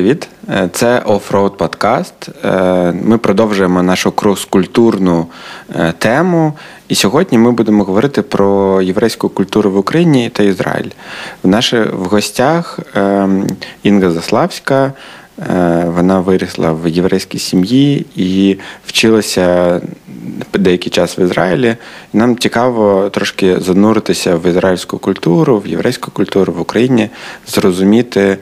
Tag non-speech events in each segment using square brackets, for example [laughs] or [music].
Привіт! Е, це Offroad подкаст. Е, ми продовжуємо нашу крос-культурну е, тему. І сьогодні ми будемо говорити про єврейську культуру в Україні та Ізраїль. В наших в гостях Інга Заславська. Вона вирісла в єврейській сім'ї і вчилася деякий час в Ізраїлі. Нам цікаво трошки зануритися в ізраїльську культуру, в єврейську культуру в Україні, зрозуміти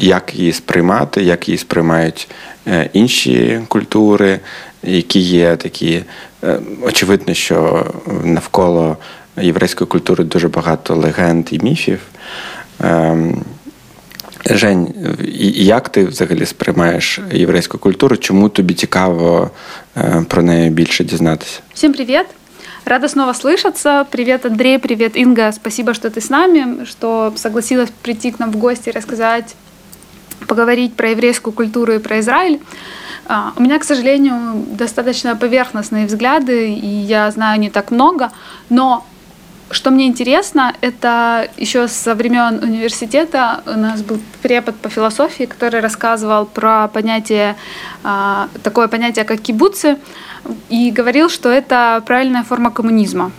як її сприймати, як її сприймають е, інші культури, які є такі. Е, очевидно, що навколо єврейської культури дуже багато легенд і міфів. Ем, Жень, як ти взагалі сприймаєш єврейську культуру? Чому тобі цікаво е, про неї більше дізнатися? Всім привіт! Рада снова слышаться. Привет, Андрей, привет, Инга. Спасибо, что ты с нами, что согласилась прийти к нам в гости и рассказать, поговорить про еврейскую культуру и про Израиль. А, у меня, к сожалению, достаточно поверхностные взгляды, и я знаю не так много, но что мне интересно, это еще со времен университета у нас был препод по философии, который рассказывал про понятие, а, такое понятие, как кибуцы, и говорил, что это правильная форма коммунизма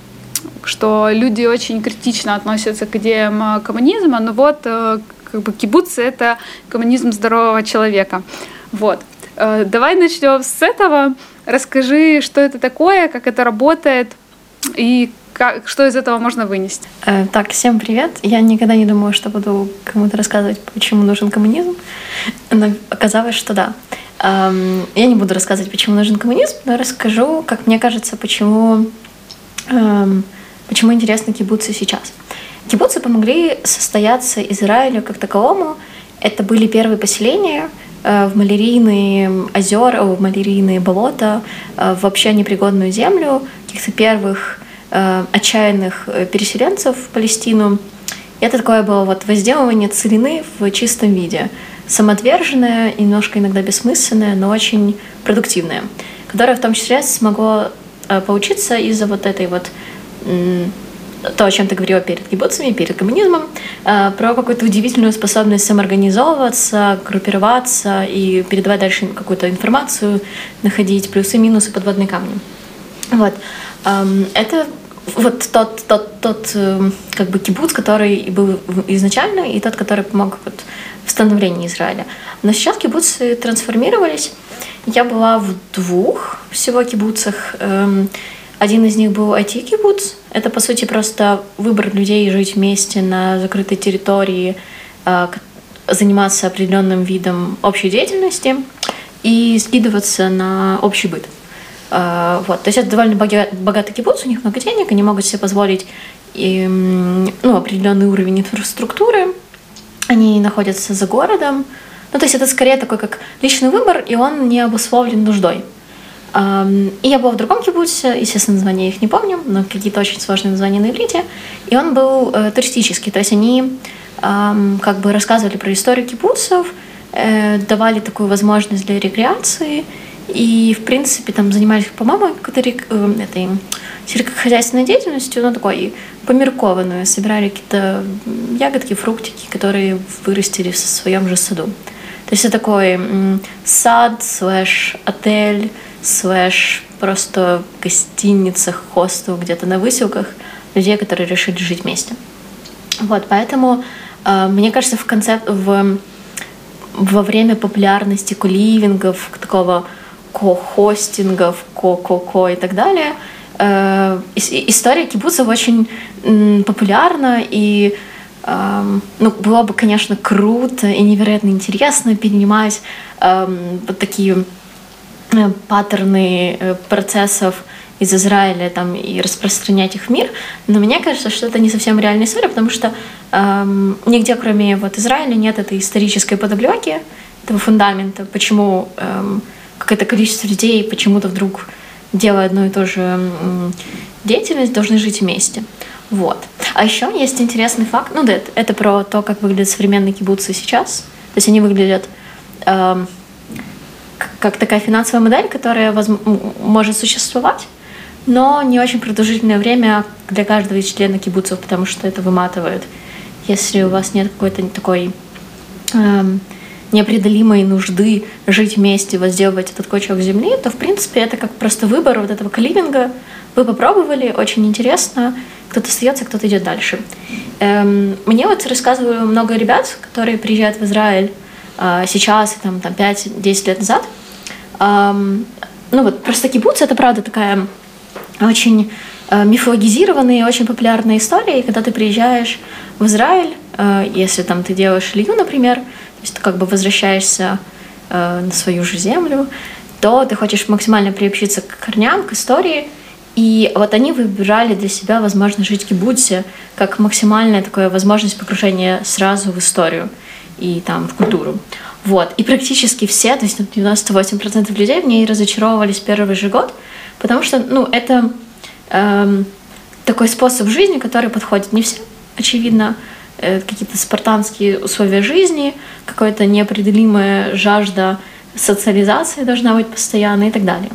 что люди очень критично относятся к идеям коммунизма, но вот э, как бы кибуцы — это коммунизм здорового человека. Вот. Э, давай начнем с этого. Расскажи, что это такое, как это работает и как, что из этого можно вынести? Э, так, всем привет. Я никогда не думала, что буду кому-то рассказывать, почему нужен коммунизм. Но оказалось, что да. Эм, я не буду рассказывать, почему нужен коммунизм, но расскажу, как мне кажется, почему, эм, почему интересны кибуцы сейчас. Кибуцы помогли состояться Израилю как таковому. Это были первые поселения э, в малярийные озера, в малярийные болота, э, в вообще непригодную землю, каких-то первых э, отчаянных переселенцев в Палестину. Это такое было вот возделывание целины в чистом виде. Самоотверженное, немножко иногда бессмысленное, но очень продуктивное, которое в том числе смогло получиться из-за вот этой вот то, о чем ты говорила перед кибуцами, перед коммунизмом, э, про какую-то удивительную способность самоорганизовываться, группироваться и передавать дальше какую-то информацию, находить плюсы минусы, подводные камни. Вот. Эм, это вот тот, тот, тот эм, как бы кибуц, который был изначально, и тот, который помог вот в становлении Израиля. Но сейчас кибуцы трансформировались. Я была в двух всего кибуцах. Эм, один из них был IT-кибуц. Это, по сути, просто выбор людей жить вместе на закрытой территории, а, заниматься определенным видом общей деятельности и скидываться на общий быт. А, вот. То есть это довольно богатый кибуц, у них много денег, они могут себе позволить и, ну, определенный уровень инфраструктуры. Они находятся за городом. Ну, то есть это скорее такой как личный выбор, и он не обусловлен нуждой. И я была в другом кибуце, естественно, названия их не помню, но какие-то очень сложные названия на иврите. И он был э, туристический, то есть они как бы рассказывали про историю кибуцев, э, давали такую возможность для рекреации, и, в принципе, там занимались, по-моему, э, этой сельскохозяйственной деятельностью, ну, такой померкованную, собирали какие-то ягодки, фруктики, которые вырастили в своем же саду. То есть это такой сад, слэш, отель, слэш просто гостиницах, хостел где-то на выселках людей, которые решили жить вместе. Вот, поэтому э, мне кажется, в конце, в, во время популярности коливингов, такого ко-хостингов, ко-ко-ко и так далее, э, история кибуцев очень популярна и э, ну, было бы, конечно, круто и невероятно интересно перенимать э, вот такие паттерны э, процессов из Израиля там, и распространять их в мир. Но мне кажется, что это не совсем реальная история, потому что эм, нигде, кроме вот Израиля, нет этой исторической подоплеки, этого фундамента, почему эм, какое-то количество людей почему-то вдруг делая одну и ту же эм, деятельность, должны жить вместе. Вот. А еще есть интересный факт, ну да, это про то, как выглядят современные кибуцы сейчас. То есть они выглядят эм, как такая финансовая модель, которая может существовать, но не очень продолжительное время для каждого из членов кибуцев, потому что это выматывает. Если у вас нет какой-то такой эм, непреодолимой нужды жить вместе, возделывать этот кочек земли, то, в принципе, это как просто выбор вот этого каливинга. Вы попробовали, очень интересно, кто-то остается, кто-то идет дальше. Эм, мне вот рассказывали много ребят, которые приезжают в Израиль сейчас, там, там 5-10 лет назад. Ну вот просто кибуц — это, правда, такая очень э, мифологизированная, очень популярная история. И когда ты приезжаешь в Израиль, э, если там ты делаешь лью, например, то есть ты как бы возвращаешься э, на свою же землю, то ты хочешь максимально приобщиться к корням, к истории. И вот они выбирали для себя возможность жить в кибуце как максимальная такая возможность погружения сразу в историю и там в культуру. Вот. И практически все, то есть 98% людей в ней разочаровывались первый же год, потому что, ну, это эм, такой способ жизни, который подходит не всем, очевидно, Э, какие-то спартанские условия жизни, какая-то неопределимая жажда социализации должна быть постоянной и так далее.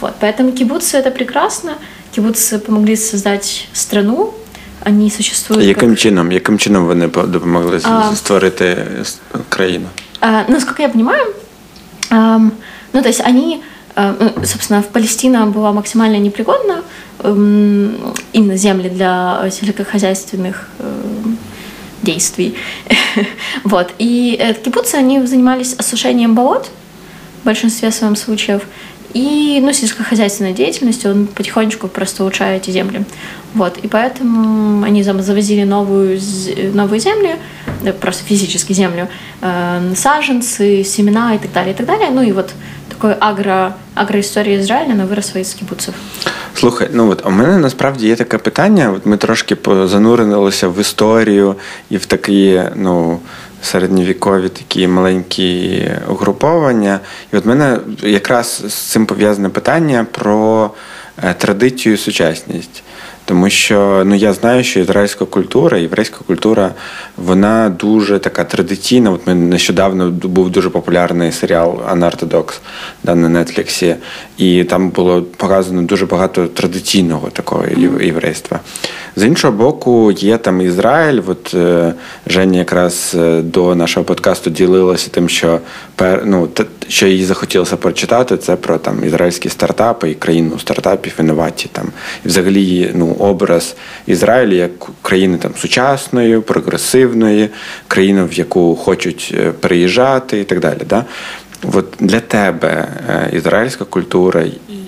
Вот. Поэтому кибуцы — это прекрасно. Кибуцы помогли создать страну, они существуют. Яким как... чином? Яким чином вони допомогли а, створити країну? А, насколько я понимаю, а, ну, то есть они, а, собственно, в Палестина была максимально непригодна, а, именно земли для сельскохозяйственных действий. [laughs] вот. И э, кибуцы, они занимались осушением болот в большинстве своем случаев. И ну, сельскохозяйственной деятельностью он потихонечку просто улучшает эти земли. Вот. И поэтому они завозили новую, новую землю, э, просто физически землю, э, саженцы, семена и так далее, и так далее. Ну и вот такої агро, агроісторії Ізраїля вона виросла із кібуців. Слухай, ну от у мене насправді є таке питання. От Ми трошки занурилися в історію і в такі, ну. Середньовікові такі маленькі угруповання. І от мене якраз з цим пов'язане питання про е, традицію сучасність. Тому що ну я знаю, що ізраїльська культура, єврейська культура, вона дуже така традиційна. От ми нещодавно був дуже популярний серіал Анартодокс да, на Нетфліксі, і там було показано дуже багато традиційного такого єврейства. З іншого боку, є там Ізраїль. От е, Женя якраз е, до нашого подкасту ділилася тим, що пер, ну, що їй захотілося прочитати, це про там ізраїльські стартапи і країну стартапів інновацій. Там і взагалі ну образ Ізраїлю як країни там сучасної, прогресивної, країни, в яку хочуть е, приїжджати і так далі. Да? От Для тебе е, ізраїльська культура,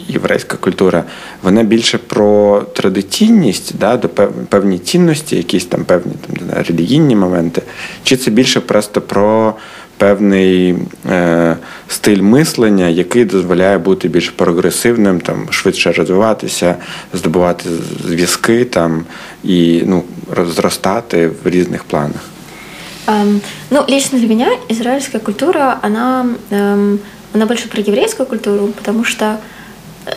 єврейська культура, вона більше про традиційність, да, до певні цінності, якісь там певні там, релігійні моменти, чи це більше просто про певний е, стиль мислення, який дозволяє бути більш прогресивним, там швидше розвиватися, здобувати зв'язки там і ну, зростати в різних планах. Um, ну, лично для меня израильская культура, она, um, она больше про еврейскую культуру, потому что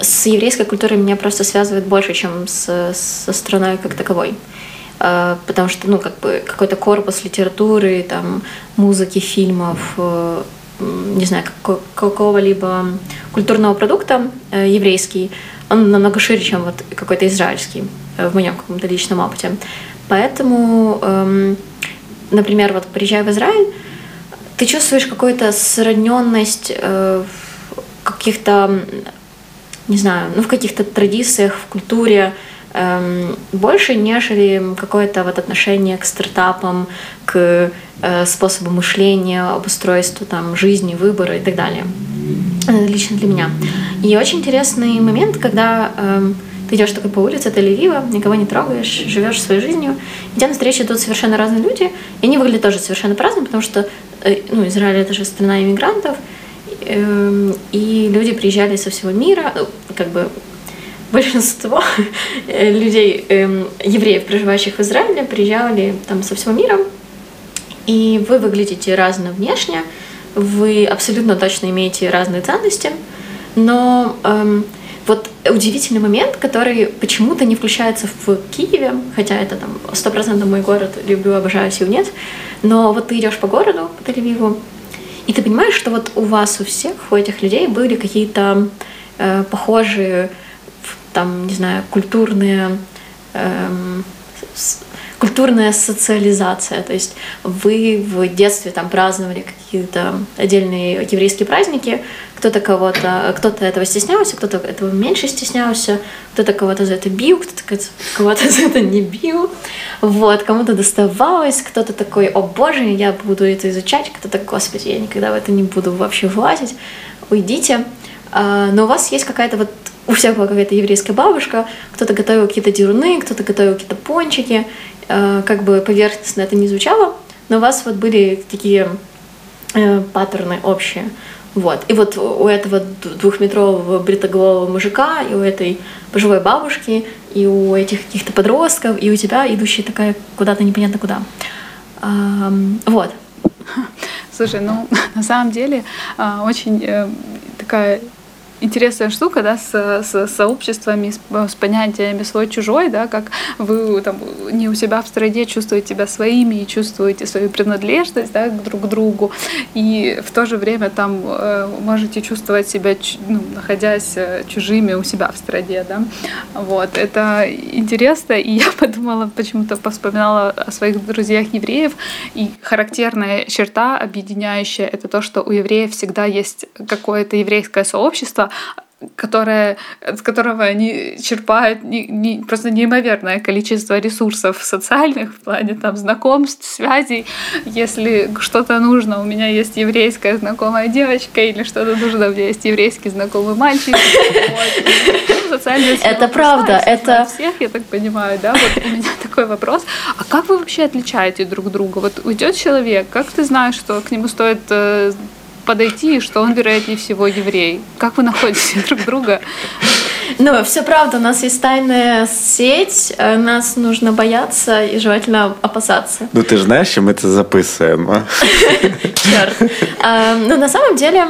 с еврейской культурой меня просто связывает больше, чем с, со страной как таковой. А, потому что, ну, как бы какой-то корпус литературы, там, музыки, фильмов, э, не знаю, какого-либо культурного продукта э, еврейский, он намного шире, чем вот какой-то израильский э, в моем каком-то личном опыте. Поэтому, эм, например, вот приезжая в Израиль, ты чувствуешь какую-то сродненность в каких-то, не знаю, ну, в каких-то традициях, в культуре, Эм, больше, нежели какое-то вот отношение к стартапам, к э, способу мышления, обустройству там, жизни, выбора и так далее. Э, лично для меня. И очень интересный момент, когда эм, ты идешь такой по улице Тель-Авива, никого не трогаешь, живешь своей жизнью, и тебе навстречу идут совершенно разные люди, и они выглядят тоже совершенно по-разному, потому что э, ну, Израиль — это же страна иммигрантов, эм, и люди приезжали со всего мира, как бы [laughs] большинство э, людей, эм, евреев, проживающих в Израиле, приезжали там со всего мира, и вы выглядите разно внешне, вы абсолютно точно имеете разные ценности, но эм, вот удивительный момент, который почему-то не включается в Киеве, хотя это там сто процентов мой город, люблю, обожаю сил нет, но вот ты идешь по городу, по Тель-Авиву, и ты понимаешь, что вот у вас у всех, у этих людей были какие-то э, похожие там, не знаю, культурные, эм, культурная социализация. То есть вы в детстве там праздновали какие-то отдельные еврейские праздники, кто-то кого-то, кто-то этого стеснялся, кто-то этого меньше стеснялся, кто-то кого-то за это бил, кто-то кого-то [laughs] за это не бил. Вот, кому-то доставалось, кто-то такой, о боже, я буду это изучать, кто-то, господи, я никогда в это не буду вообще влазить, уйдите. А, но у вас есть какая-то вот у всех была какая-то еврейская бабушка, кто-то готовил какие-то дерюны, кто-то готовил какие-то пончики, как бы поверхностно это не звучало, но у вас вот были такие э, паттерны общие. Вот. И вот у этого двухметрового бритоголового мужика, и у этой пожилой бабушки, и у этих каких-то подростков, и у тебя, идущая такая куда-то непонятно куда. Вот. Слушай, ну [laughs] на самом деле а, очень э, такая интересная штука, да, с, с сообществами, с, с понятиями свой-чужой, да, как вы там не у себя в стране чувствуете себя своими и чувствуете свою принадлежность, да, друг к другу, и в то же время там э, можете чувствовать себя, ну, находясь э, чужими у себя в стране, да, вот, это интересно, и я [laughs] подумала, почему-то вспоминала о своих друзьях евреев, и характерная черта, объединяющая, это то, что у евреев всегда есть какое-то еврейское сообщество, которое, с которого они черпают не, не, просто неимоверное количество ресурсов социальных в плане там знакомств, связей. Если что-то нужно, у меня есть еврейская знакомая девочка, или что-то нужно, у меня есть еврейский знакомый мальчик. Это правда, это... Всех, я так понимаю, да? Вот у меня такой вопрос. А как вы вообще отличаете друг друга? Вот уйдет человек, как ты знаешь, что к нему стоит подойти, что он, вероятнее всего, еврей. Как вы находите [laughs] друг друга? Ну, все правда, у нас есть тайная сеть, э, нас нужно бояться и желательно опасаться. Ну, ты же знаешь, мы это записываем, а? Черт. А, ну, на самом деле,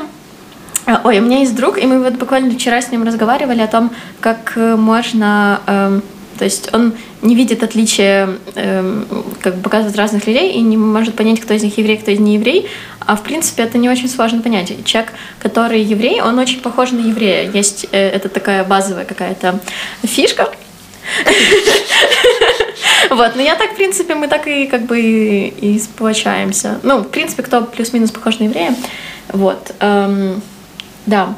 э, Ой, у меня есть друг, и мы вот буквально вчера с ним разговаривали о том, как э, можно эм, то есть он не видит отличия, э, как бы показывает разных людей и не может понять, кто из них еврей, кто из них не еврей. А в принципе это не очень сложно понять. Человек, который еврей, он очень похож на еврея. Есть э, это такая базовая какая-то фишка. Вот, но я так, в принципе, мы так и как бы и сплочаемся. Ну, в принципе, кто плюс-минус похож на еврея. Вот, эм, да.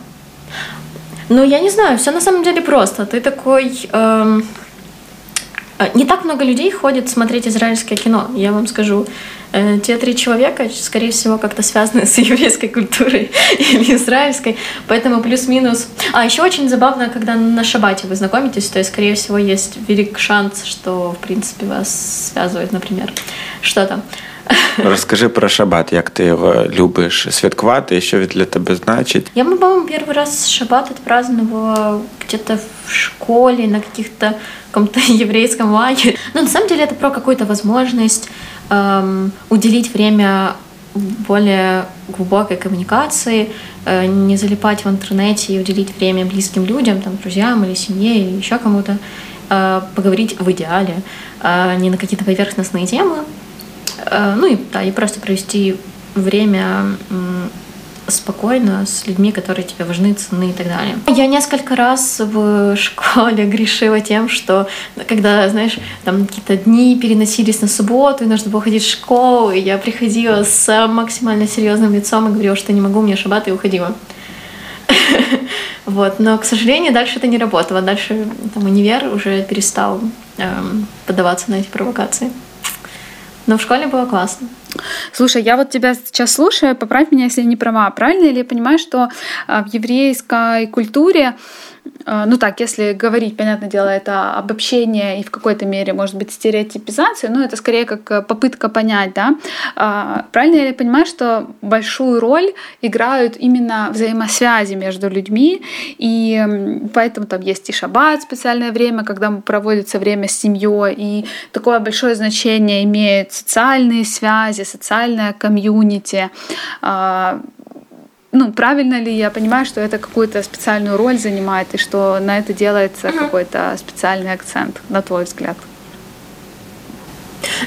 Ну, я не знаю, все на самом деле просто. Ты такой... Эм, не так много людей ходит смотреть израильское кино, я вам скажу. Э, те три человека, скорее всего, как-то связаны [laughs] с еврейской культурой [laughs] или израильской, поэтому плюс-минус. А еще очень забавно, когда на шабате вы знакомитесь, то есть, скорее всего, есть велик шанс, что, в принципе, вас связывает, например, что-то. Расскажи про шаббат, як ти його любиш святкувати і що він для тебе значить? Я, по-моему, первый раз шаббат отпраздновала где-то в школе, на каких-то каком-то еврейском лагере. Но на самом деле это про какую-то возможность эм, уделить время более глубокой коммуникации, э, не залипать в интернете и уделить время близким людям, там, друзьям или семье или еще кому-то, э, поговорить в идеале, э, не на какие-то поверхностные темы, ну и, да, и просто провести время спокойно с людьми, которые тебе важны, ценны и так далее. Я несколько раз в [laughs] школе грешила тем, что когда, знаешь, там какие-то дни переносились на субботу, и нужно было ходить в школу, и я приходила с максимально серьезным лицом и говорила, что не могу, мне шаббат, и уходила. [laughs] Вот, но, к сожалению, дальше это не работало. Дальше там универ уже перестал эм, поддаваться на эти провокации. Но в школе было классно. Слушай, я вот тебя сейчас слушаю, поправь меня, если я не права. Правильно ли я понимаю, что а, в еврейской культуре ну так, если говорить, понятное дело, это обобщение и в какой-то мере, может быть, стереотипизация, но это скорее как э, попытка понять, да. А, правильно я понимаю, что большую роль играют именно взаимосвязи между людьми, и поэтому там есть и шаббат, специальное время, когда проводится время с семьей, и такое большое значение имеют социальные связи, социальное комьюнити, а, ну, правильно ли я понимаю, что это какую-то специальную роль занимает, и что на это делается mm-hmm. какой-то специальный акцент, на твой взгляд?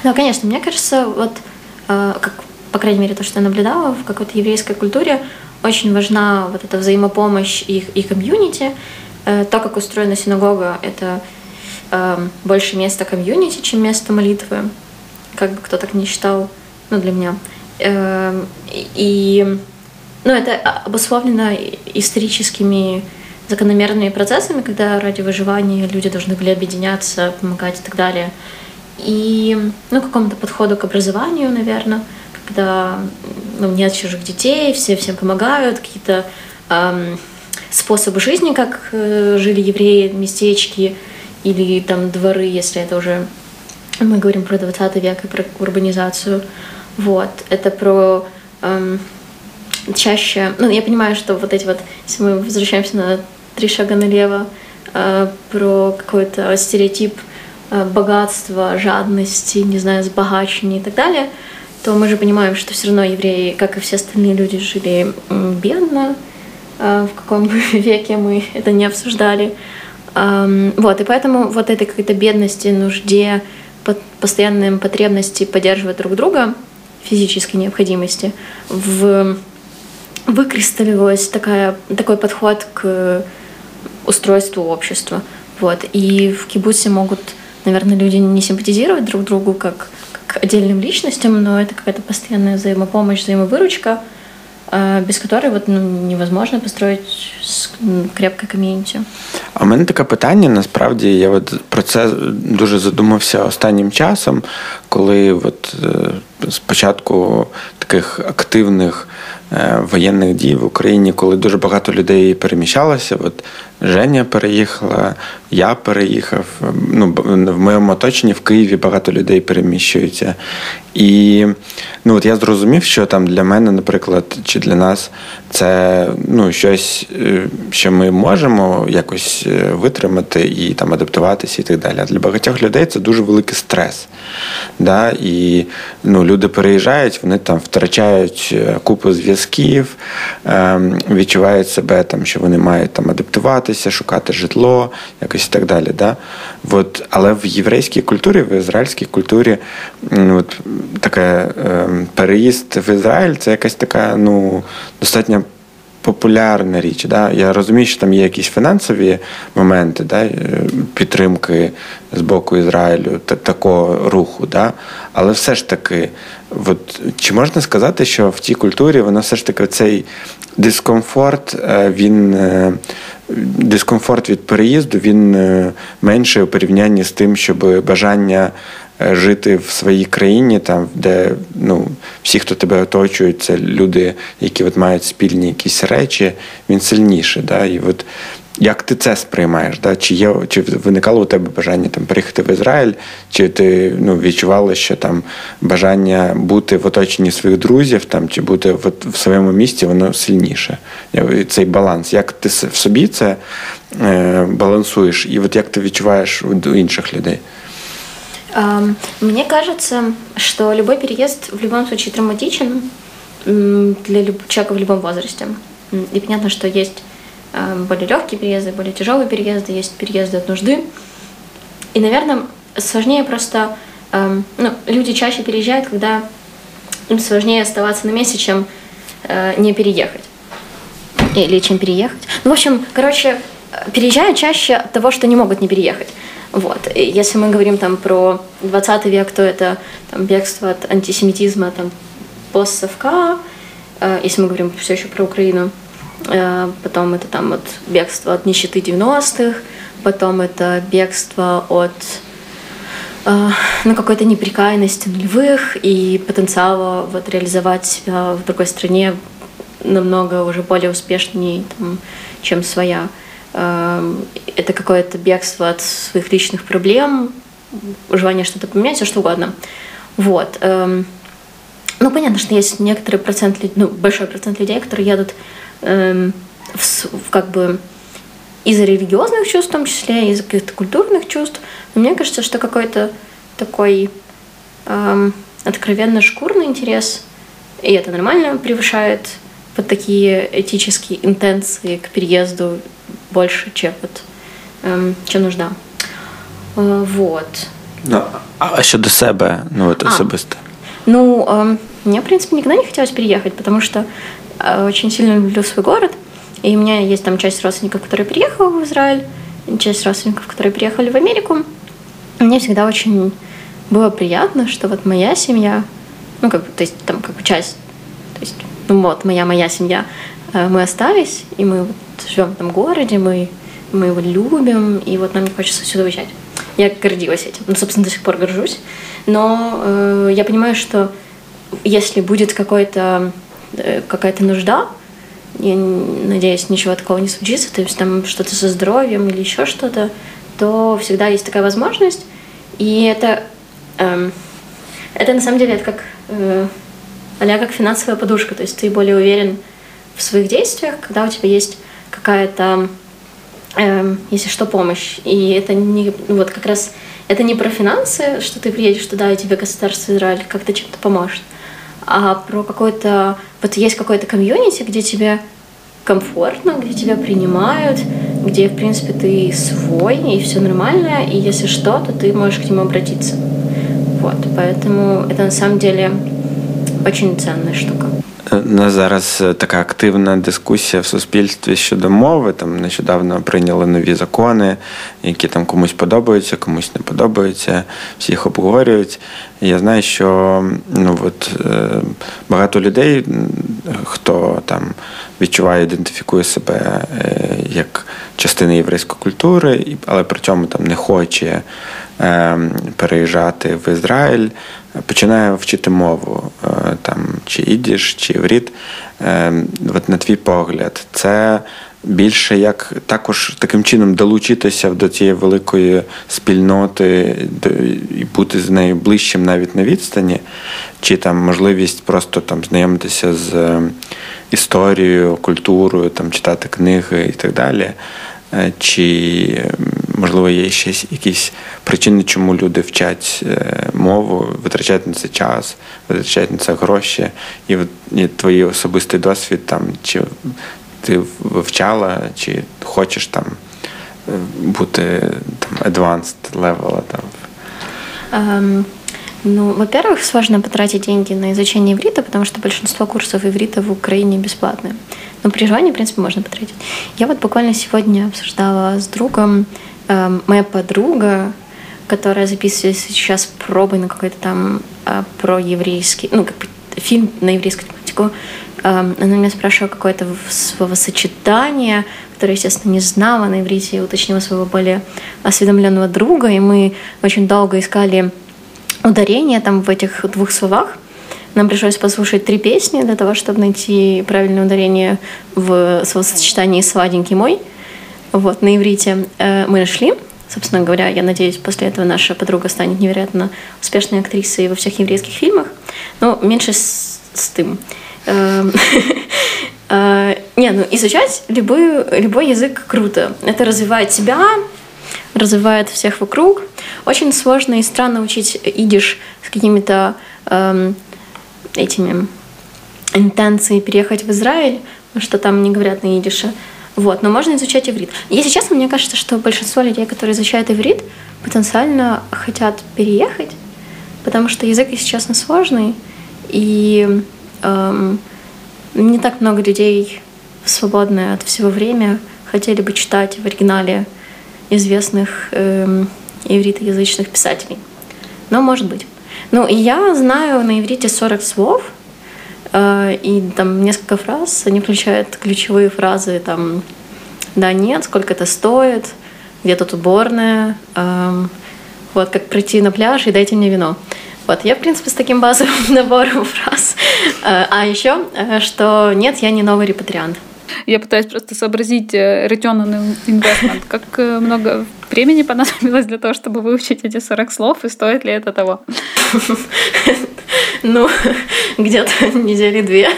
Да, конечно. Мне кажется, вот, э, как, по крайней мере, то, что я наблюдала в какой-то еврейской культуре, очень важна вот эта взаимопомощь и, и комьюнити. Э, то, как устроена синагога, это э, больше место комьюнити, чем место молитвы. Как бы кто так не считал, ну, для меня. Э, и ну, это обусловлено историческими закономерными процессами, когда ради выживания люди должны были объединяться, помогать и так далее. И ну, какому-то подходу к образованию, наверное, когда ну, нет чужих детей, все всем помогают, какие-то эм, способы жизни, как э, жили евреи, местечки или там дворы, если это уже мы говорим про 20 век и про урбанизацию. Вот, это про эм, чаще, ну, я понимаю, что вот эти вот, если мы возвращаемся на три шага налево, э, про какой-то стереотип э, богатства, жадности, не знаю, сбогачения и так далее, то мы же понимаем, что все равно евреи, как и все остальные люди, жили бедно, э, в каком бы [laughs] веке мы это не обсуждали. Эм, вот, и поэтому вот этой какой-то бедности, нужде, постоянной потребности поддерживать друг друга, физической необходимости, в выкристаллилась такая, такой подход к устройству общества. Вот. И в кибуце могут, наверное, люди не симпатизировать друг другу как, как отдельным личностям, но это какая-то постоянная взаимопомощь, взаимовыручка, а, без которой вот, ну, невозможно построить крепке ком'юніті. А в мене таке питання. Насправді я от про це дуже задумався останнім часом, коли от спочатку таких активних Е, воєнних дій в Україні, коли дуже багато людей переміщалося. От Женя переїхала, я переїхав. Ну, В моєму оточенні в Києві багато людей переміщуються. І ну, от я зрозумів, що там для мене, наприклад, чи для нас це ну, щось, е, що ми можемо якось е, витримати і там адаптуватися і так далі. А для багатьох людей це дуже великий стрес. Да? І ну, люди переїжджають, вони там втрачають купу зв'язків зв'язків, ем, відчувають себе, там, що вони мають там адаптуватися, шукати житло, якось і так далі. Да? От, але в єврейській культурі, в ізраїльській культурі от, таке ем, переїзд в Ізраїль це якась така ну, достатньо популярна річ. Да? Я розумію, що там є якісь фінансові моменти да? підтримки з боку Ізраїлю та такого руху. Да? Але все ж таки, от, чи можна сказати, що в тій культурі воно все ж таки цей дискомфорт, е, він. Е, дискомфорт від переїзду він е, менший у порівнянні з тим, щоб бажання Е, жити в своїй країні, там де ну всі, хто тебе оточують, це люди, які от мають спільні якісь речі, він сильніший. Да? І от як ти це сприймаєш? Да? Чи є чи виникало у тебе бажання там переїхати в Ізраїль, чи ти ну, відчувала, що там бажання бути в оточенні своїх друзів, там чи бути в, в своєму місті, воно сильніше? Цей баланс. Як ти в собі це е, балансуєш, і от як ти відчуваєш у інших людей? Мне кажется, что любой переезд в любом случае травматичен для человека в любом возрасте. И понятно, что есть более легкие переезды, более тяжелые переезды, есть переезды от нужды. И, наверное, сложнее просто... Ну, люди чаще переезжают, когда им сложнее оставаться на месте, чем э, не переехать. Или чем переехать. Ну, в общем, короче, переезжают чаще от того, что не могут не переехать. Вот. И если мы говорим там про 20 век, то это там, бегство от антисемитизма, там, постсовка, э, если мы говорим все еще про Украину, э, потом это там вот бегство от нищеты 90-х, потом это бегство от э, ну, какой-то неприкаянности нулевых и потенциала вот реализовать себя в другой стране намного уже более успешнее, там, чем своя. Эм, это какое-то бегство от своих личных проблем, желание что-то поменять, все что угодно. Вот. Эм, ну, понятно, что есть некоторый процент, ну, большой процент людей, которые едут эм, в, в как бы из-за религиозных чувств, в том числе, из-за каких-то культурных чувств. Но мне кажется, что какой-то такой эм, откровенно шкурный интерес, и это нормально, превышает под такие этические интенции к переезду больше, чем, вот, эм, чем нужда. Э, вот. Ну, а щодо себе, ну от особисто? Ну, э, мне, в принципе, никогда не хотелось переехать, потому что э, очень сильно люблю свой город. И у меня есть там часть родственников, которые приехали в Израиль, часть родственников, которые приехали в Америку. мне всегда очень было приятно, что вот моя семья, ну, как бы, то есть там как бы часть, то есть, ну вот, моя, моя семья, мы остались, и мы вот живем в этом городе, мы, мы его любим, и вот нам не хочется сюда уезжать. Я гордилась этим, ну, собственно, до сих пор горжусь, но э, я понимаю, что если будет какой-то э, какая-то нужда, я надеюсь, ничего такого не случится, то есть там что-то со здоровьем или еще что-то, то всегда есть такая возможность. И это, эм, это на самом деле это как, э, а как финансовая подушка, то есть ты более уверен в своих действиях, когда у тебя есть какая-то, эм, если что, помощь. И это не, вот как раз, это не про финансы, что ты приедешь туда, и тебе государство Израиль как-то чем-то поможет, а про какой-то, вот есть какой-то комьюнити, где тебе комфортно, где тебя принимают, где, в принципе, ты свой, и все нормально, и если что, то ты можешь к нему обратиться. Вот, поэтому это на самом деле очень ценная штука. На зараз така активна дискусія в суспільстві щодо мови. Там нещодавно прийняли нові закони, які там комусь подобаються, комусь не подобаються. всіх їх Я знаю, що ну от багато людей, хто там відчуває, ідентифікує себе як частина єврейської культури, але при цьому там не хоче переїжджати в Ізраїль, починає вчити мову, там чи ідіш, чи івріт. От на твій погляд, це більше як також таким чином долучитися до цієї великої спільноти і бути з нею ближчим навіть на відстані, чи там можливість просто там знайомитися з історією, культурою, там читати книги і так далі. Чи, можливо, є ще якісь причини, чому люди вчать мову, витрачають на це час, витрачають на це гроші, і, і твій особистий досвід там, чи ти вивчала, чи хочеш там бути там advanced level там? Um, ну, во-первых, сложно потратить деньги на изучение иврита, потому что большинство курсов иврита в Украине бесплатные. Но при желании, в принципе, можно потратить. Я вот буквально сегодня обсуждала с другом, э, моя подруга, которая записывает сейчас пробы на какой-то там э, про еврейский, ну, как бы фильм на еврейскую тематику, она меня спрашивала какое-то словосочетание, которое, естественно, не знала на иврите, и уточнила своего более осведомленного друга, и мы очень долго искали ударение там в этих двух словах. Нам пришлось послушать три песни для того, чтобы найти правильное ударение в словосочетании «сладенький мой». Вот, на иврите э, мы нашли. Собственно говоря, я надеюсь, после этого наша подруга станет невероятно успешной актрисой во всех еврейских фильмах. Но меньше с, с тем. Эм, [laughs] э, не, ну изучать любой, любой язык круто. Это развивает тебя, развивает всех вокруг. Очень сложно и странно учить идиш с какими-то эм, этими интенцией переехать в Израиль, что там не говорят на идише. Вот, но можно изучать иврит. Если честно, мне кажется, что большинство людей, которые изучают иврит, потенциально хотят переехать, потому что язык, если честно, сложный, и эм, не так много людей в свободное от всего время хотели бы читать в оригинале известных эм, ивритоязычных писателей. Но может быть. Ну, и я знаю на иврите 40 слов, э, и там несколько фраз, они включают ключевые фразы, там, да, нет, сколько это стоит, где тут уборная, э, вот, как прийти на пляж и дайте мне вино. Вот, я, в принципе, с таким базовым [laughs] набором фраз. А еще, что нет, я не новый репатриант. Я пытаюсь просто сообразить return on investment. Как много времени понадобилось для того, чтобы выучить эти 40 слов, и стоит ли это того? [laughs] Ну, [laughs] где-то недели две.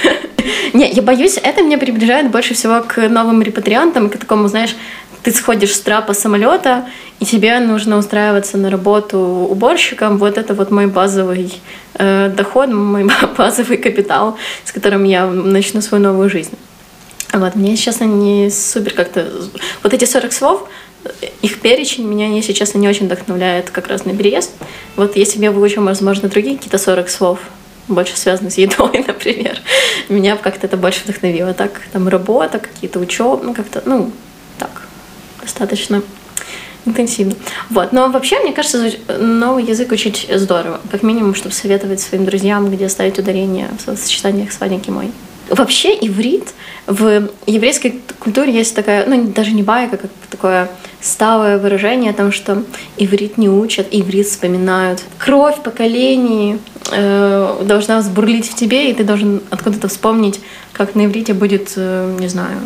[laughs] Не, я боюсь, это меня приближает больше всего к новым репатриантам, к такому, знаешь, ты сходишь с трапа самолета, и тебе нужно устраиваться на работу уборщиком. Вот это вот мой базовый э, доход, мой [laughs] базовый капитал, с которым я начну свою новую жизнь. Вот, мне, честно, не супер как-то... Вот эти 40 слов, их перечень меня, если честно, не очень вдохновляет как раз на переезд. Вот если бы я выучила, возможно, другие какие-то 40 слов, больше связаны с едой, [laughs] например, меня как-то это больше вдохновило. Так, там работа, какие-то учебы, ну как-то, ну, достаточно интенсивно. Вот. Но вообще, мне кажется, новый язык учить здорово. Как минимум, чтобы советовать своим друзьям, где ставить ударение в сочетаниях с Ваней мой. Вообще иврит в еврейской культуре есть такая, ну даже не байка, как такое сталое выражение о том, что иврит не учат, иврит вспоминают. Кровь поколений э, должна взбурлить в тебе, и ты должен откуда-то вспомнить, как на иврите будет, э, не знаю,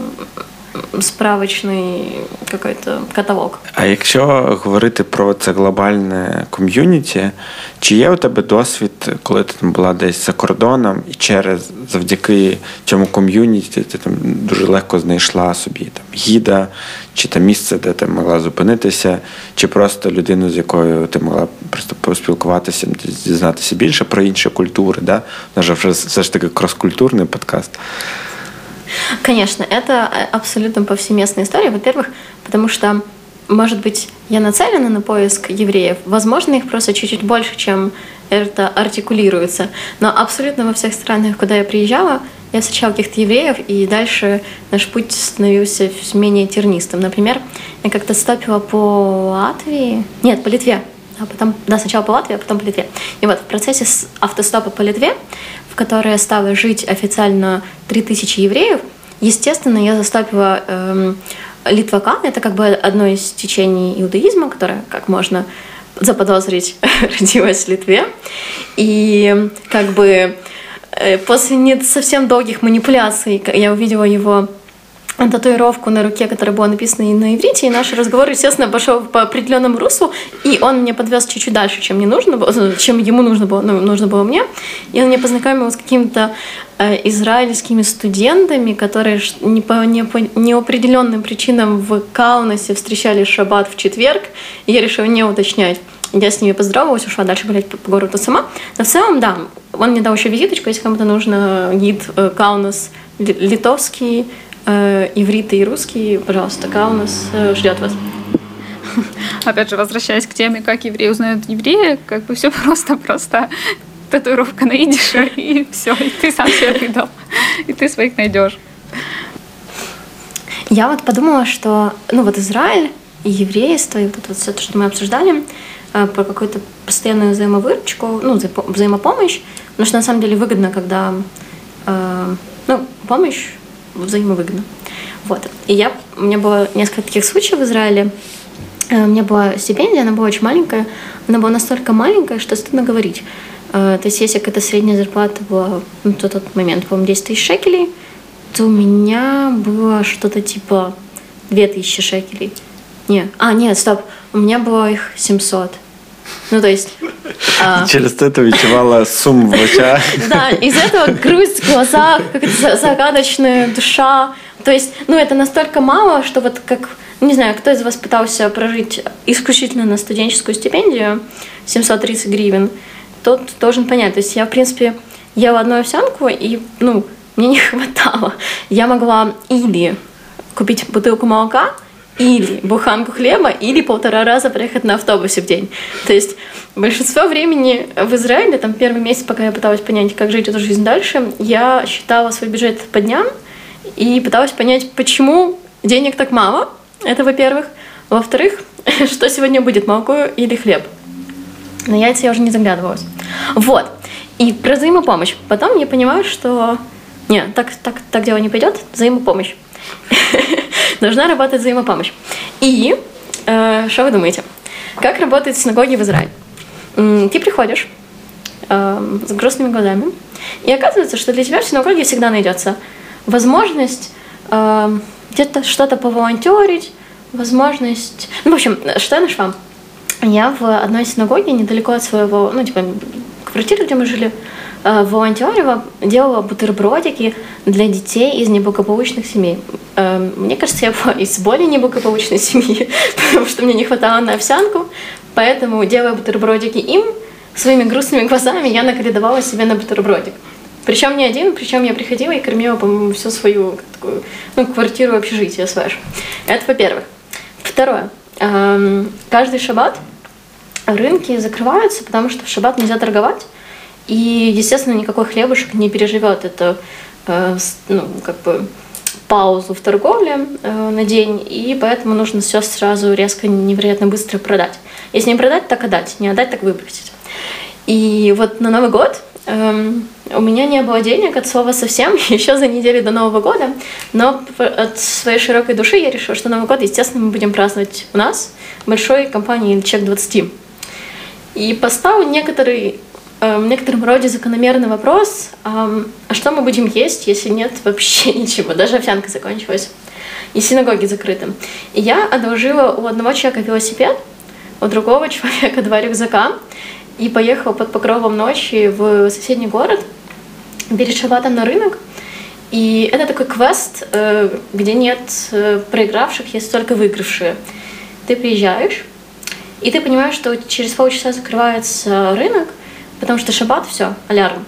справочний какой-то каталог. А якщо говорити про це глобальне ком'юніті, чи є у тебе досвід, коли ти там була десь за кордоном, і через завдяки цьому ком'юніті ти там дуже легко знайшла собі там гіда, чи там місце, де ти могла зупинитися, чи просто людину, з якою ти могла просто поспілкуватися, дізнатися більше про інші культури, да? Вона вже все ж таки кроскультурний подкаст. Конечно, это абсолютно повсеместная история. Во-первых, потому что, может быть, я нацелена на поиск евреев. Возможно, их просто чуть-чуть больше, чем это артикулируется. Но абсолютно во всех странах, куда я приезжала, я встречала каких-то евреев, и дальше наш путь становился менее тернистым. Например, я как-то стопила по Латвии, нет, по Литве, а потом, да, сначала по Латвии, а потом по Литве. И вот в процессе автостопа по Литве, в которой стало жить официально 3000 евреев, естественно, я застопила эм, Литвака. Это как бы одно из течений иудаизма, которое, как можно заподозрить, [laughs] родилось в Литве. И как бы э, после не совсем долгих манипуляций я увидела его татуировку на руке, которая была написана и на иврите, и наш разговор, естественно, пошел по определенному руслу, и он меня подвез чуть-чуть дальше, чем мне нужно было, [laughs] чем ему нужно было, ну, нужно было мне, и он меня познакомил с какими-то э, израильскими студентами, которые не по, не по неопределенным причинам в Каунасе встречали шаббат в четверг, и я решила не уточнять. Я с ними поздоровалась, ушла дальше гулять по, по городу сама. Но в целом, да, он мне дал еще визиточку, если кому-то нужно гид э, Каунас литовский, иврит и русский, пожалуйста, Каунас э, ждет вас. Опять же, возвращаясь к теме, как евреи узнают еврея, как бы все [laughs] просто-просто татуировка на идише, и все, и ты сам себе выдал, и ты своих найдешь. Я вот подумала, что, ну вот Израиль и еврейство, и вот это вот все то, что мы обсуждали, э, про какую-то постоянную взаимовыручку, ну, взаимопомощь, потому что на самом деле выгодно, когда, э, ну, помощь взаимовыгодно. Вот. И я, у меня было несколько таких случаев в Израиле. Э, у меня была стипендия, она была очень маленькая. Она была настолько маленькая, что стыдно говорить. Э, то есть, если какая-то средняя зарплата была ну, на тот момент, по-моему, 10 тысяч шекелей, то у меня было что-то типа 2000 шекелей. Не, а, нет, стоп, у меня было их 700. Ну, то есть... А... Через это відчувала сум в очах. Да, из этого грусть в глазах, какая-то загадочная душа. То есть, ну, это настолько мало, что вот как... Не знаю, кто из вас пытался прожить исключительно на студенческую стипендию 730 гривен, тот должен понять. То есть я, в принципе, ела одну овсянку, и, ну, мне не [laughs] хватало. Я могла или купить бутылку молока, или буханку хлеба, или полтора раза проехать на автобусе в день. То есть большинство времени в Израиле, там первый месяц, пока я пыталась понять, как жить эту жизнь дальше, я считала свой бюджет по дням и пыталась понять, почему денег так мало. Это во-первых. Во-вторых, [laughs] что сегодня будет, молоко или хлеб. На яйца я уже не заглядывалась. Вот. И про взаимопомощь. Потом я понимаю, что... Нет, так, так, так дело не пойдет. Взаимопомощь. Должна работать взаимопомощь. И э, что вы думаете? Как работает синагоги в Израиле? Ты приходишь э, с грустными глазами, и оказывается, что для тебя в синагоге всегда найдется возможность э, где-то что-то поволонтерить, возможность... Ну, в общем, что я нашла? Я в одной синагоге недалеко от своего, ну, типа, квартиры, где мы жили, волонтерила, делала бутербродики для детей из неблагополучных семей. Э, мне кажется, я [laughs] была из более неблагополучной семьи, [laughs] потому что мне не хватало на овсянку, поэтому, делая бутербродики им, своими грустными глазами я наколедовала себе на бутербродик. Причем не один, причем я приходила и кормила, по-моему, всю свою такую, ну, квартиру общежития свою. Это во-первых. Второе. Эм, каждый шаббат рынки закрываются, потому что в шаббат нельзя торговать, и, естественно, никакой хлебушек не переживет это, э, ну, как бы паузу в торговле э, на день, и поэтому нужно все сразу резко, невероятно быстро продать. Если не продать, так отдать, не отдать, так выбросить. И вот на Новый год эм, у меня не было денег от слова совсем, [laughs] еще за неделю до Нового года, но от своей широкой души я решила, что Новый год, естественно, мы будем праздновать у нас, большой компании «Чек 20». И поставил некоторый в некотором роде закономерный вопрос, а что мы будем есть, если нет вообще [laughs] ничего, даже овсянка закончилась, и синагоги закрыты. И я одолжила у одного человека велосипед, у другого [laughs] человека два рюкзака, и поехала под покровом ночи в соседний город, перед шабатом на рынок. И это такой квест, э, где нет э, проигравших, есть только выигравшие. Ты приезжаешь, и ты понимаешь, что через полчаса закрывается рынок, потому что шаббат, все, алярм.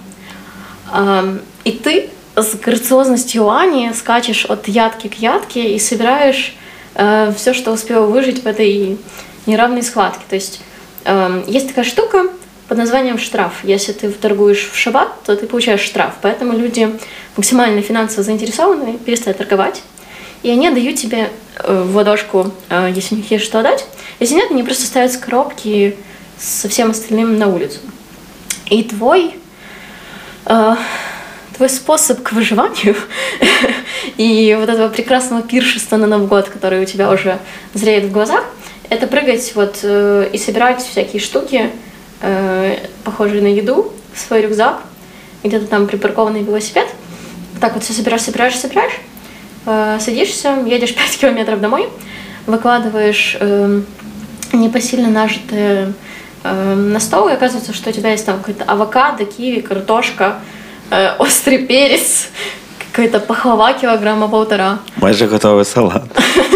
И ты с грациозностью Ани скачешь от ядки к ядке и собираешь э, все, что успел выжить в этой неравной схватке. То есть есть такая штука под названием штраф. Если ты торгуешь в шаббат, то ты получаешь штраф. Поэтому люди максимально финансово заинтересованы перестают торговать. И они отдают тебе э, в ладошку, э, если у них есть что отдать. Если нет, они просто ставят коробки со всем остальным на улицу. И твой, э, твой способ к выживанию [laughs] и вот этого прекрасного пиршества на Новый год, который у тебя уже зреет в глазах, это прыгать вот э, и собирать всякие штуки, э, похожие на еду, в свой рюкзак, где-то там припаркованный велосипед. Так вот все собираешь, собираешь, собираешь, э, садишься, едешь [laughs] 5 километров домой, выкладываешь э, непосильно нажитые э, на стол, и оказывается, что у тебя есть там какой-то авокадо, киви, картошка, э, [laughs] острый перец, какая-то пахлава килограмма полтора. Майже готовый салат. [laughs]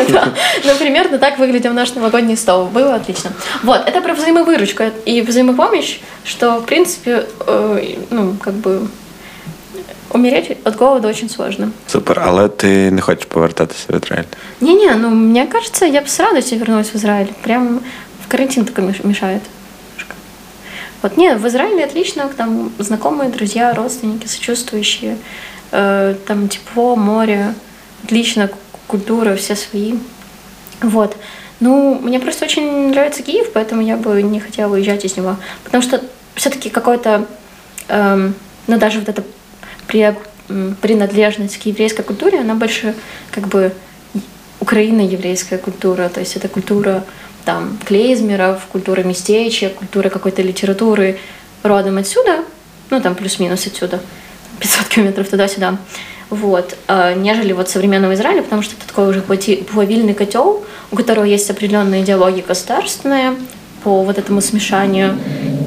Да, ну примерно так выглядел наш новогодний стол. Было отлично. Вот, это про взаимовыручку и взаимопомощь, что, в принципе, э, ну, как бы умереть от голода очень сложно. Супер, але ти не хочеш повертатися в Ізраїль? Не-не, ну мне кажется, я бы с радостью вернулась в Израиль. Прям в карантин только меш- мешает. Вот, не, в Израиле отлично, там знакомые, друзья, родственники, сочувствующие, Э, там тепло, море, отлично, культура, все свои. Вот. Ну, мне просто очень нравится Киев, поэтому я бы не хотела уезжать из него. Потому что все-таки какой-то, эм, ну, даже вот эта при- принадлежность к еврейской культуре, она больше как бы украино-еврейская культура, то есть это культура там клейзмеров, культура местечек, культура какой-то литературы родом отсюда, ну там плюс-минус отсюда, 500 километров туда-сюда, вот, а, нежели вот современного Израиля, потому что это такой уже плавильный котел, у которого есть определенная идеология государственная по вот этому смешанию,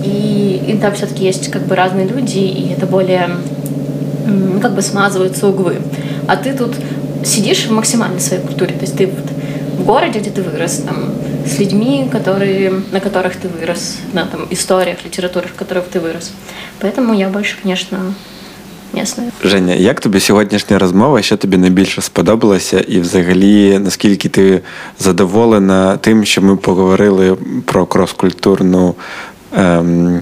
и, и там все-таки есть как бы разные люди, и это более как бы смазываются углы. А ты тут сидишь в максимальной своей культуре, то есть ты вот в городе, где ты вырос, там, с людьми, которые, на которых ты вырос, на там, историях, литературах, в которых ты вырос. Поэтому я больше, конечно, местная. Женя, як тобі сьогоднішня розмова? Що тобі найбільше сподобалося? І взагалі, наскільки ти задоволена тим, що ми поговорили про крос-культурну ем,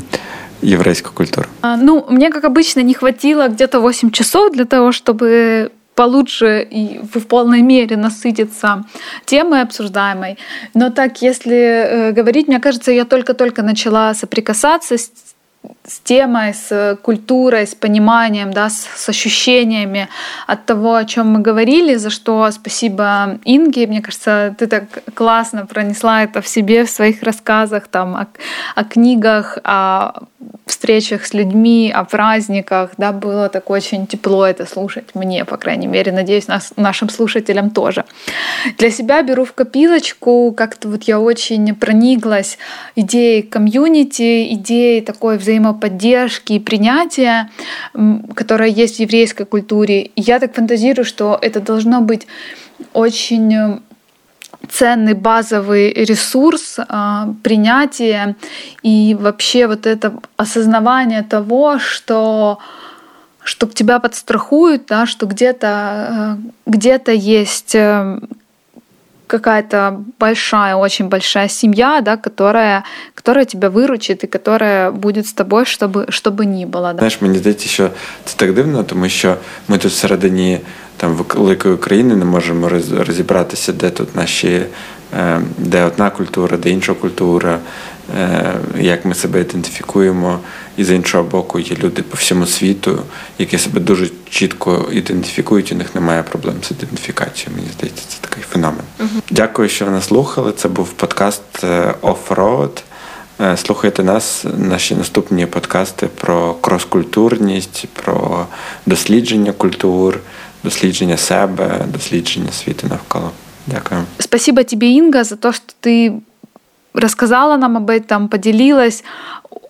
єврейську культуру? А, Ну, мне, как обычно, не хватило где-то 8 часов для того, чтобы получше и в полной мере насытиться темой обсуждаемой. Но так, если э, говорить, мне кажется, я только-только начала соприкасаться с с темой, с культурой, с пониманием, да, с, с ощущениями от того, о чем мы говорили, за что спасибо Инге. Мне кажется, ты так классно пронесла это в себе, в своих рассказах, там, о, о книгах, о встречах с людьми, о праздниках, да, было так очень тепло это слушать, мне, по крайней мере, надеюсь, нас, нашим слушателям тоже. Для себя беру в копилочку, как-то вот я очень прониклась идеей комьюнити, идеей такой взаимоподдержки и принятия, которая есть в еврейской культуре. Я так фантазирую, что это должно быть очень э, ценный базовый ресурс а, принятия и вообще вот это осознавание того, что что тебя подстрахуют, да, что где-то э, где-то есть э, какая-то большая, очень большая семья, да, которая, которая тебя выручит и которая будет з тобою, щоб, щоб ні було. Да. Знаєш, мені здається, що це так дивно, тому що ми тут всередині там великої України не можемо розібратися, де тут наші, е, де одна культура, де інша культура, як ми себе ідентифікуємо. І з іншого боку, є люди по всьому світу, які себе дуже чітко ідентифікують, у них немає проблем з ідентифікацією. Мені здається, це такий феномен. Uh-huh. Дякую, що ви нас слухали. Це був подкаст е, Off-Road. Слухайте нас, наші наступні подкасти про кроскультурність, про дослідження культур, дослідження себе, дослідження світу навколо. Дякую. Спасибо тебе, Инга, за то, что ты рассказала нам об этом, поделилась.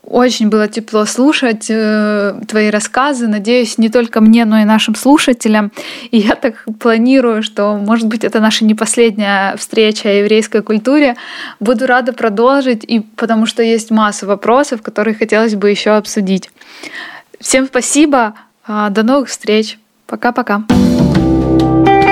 Очень было тепло слушать э, твои рассказы. Надеюсь, не только мне, но и нашим слушателям. И я так планирую, что, может быть, это наша не последняя встреча о еврейской культуре. Буду рада продолжить, и потому что есть масса вопросов, которые хотелось бы еще обсудить. Всем спасибо. До новых встреч. Пока-пока. thank you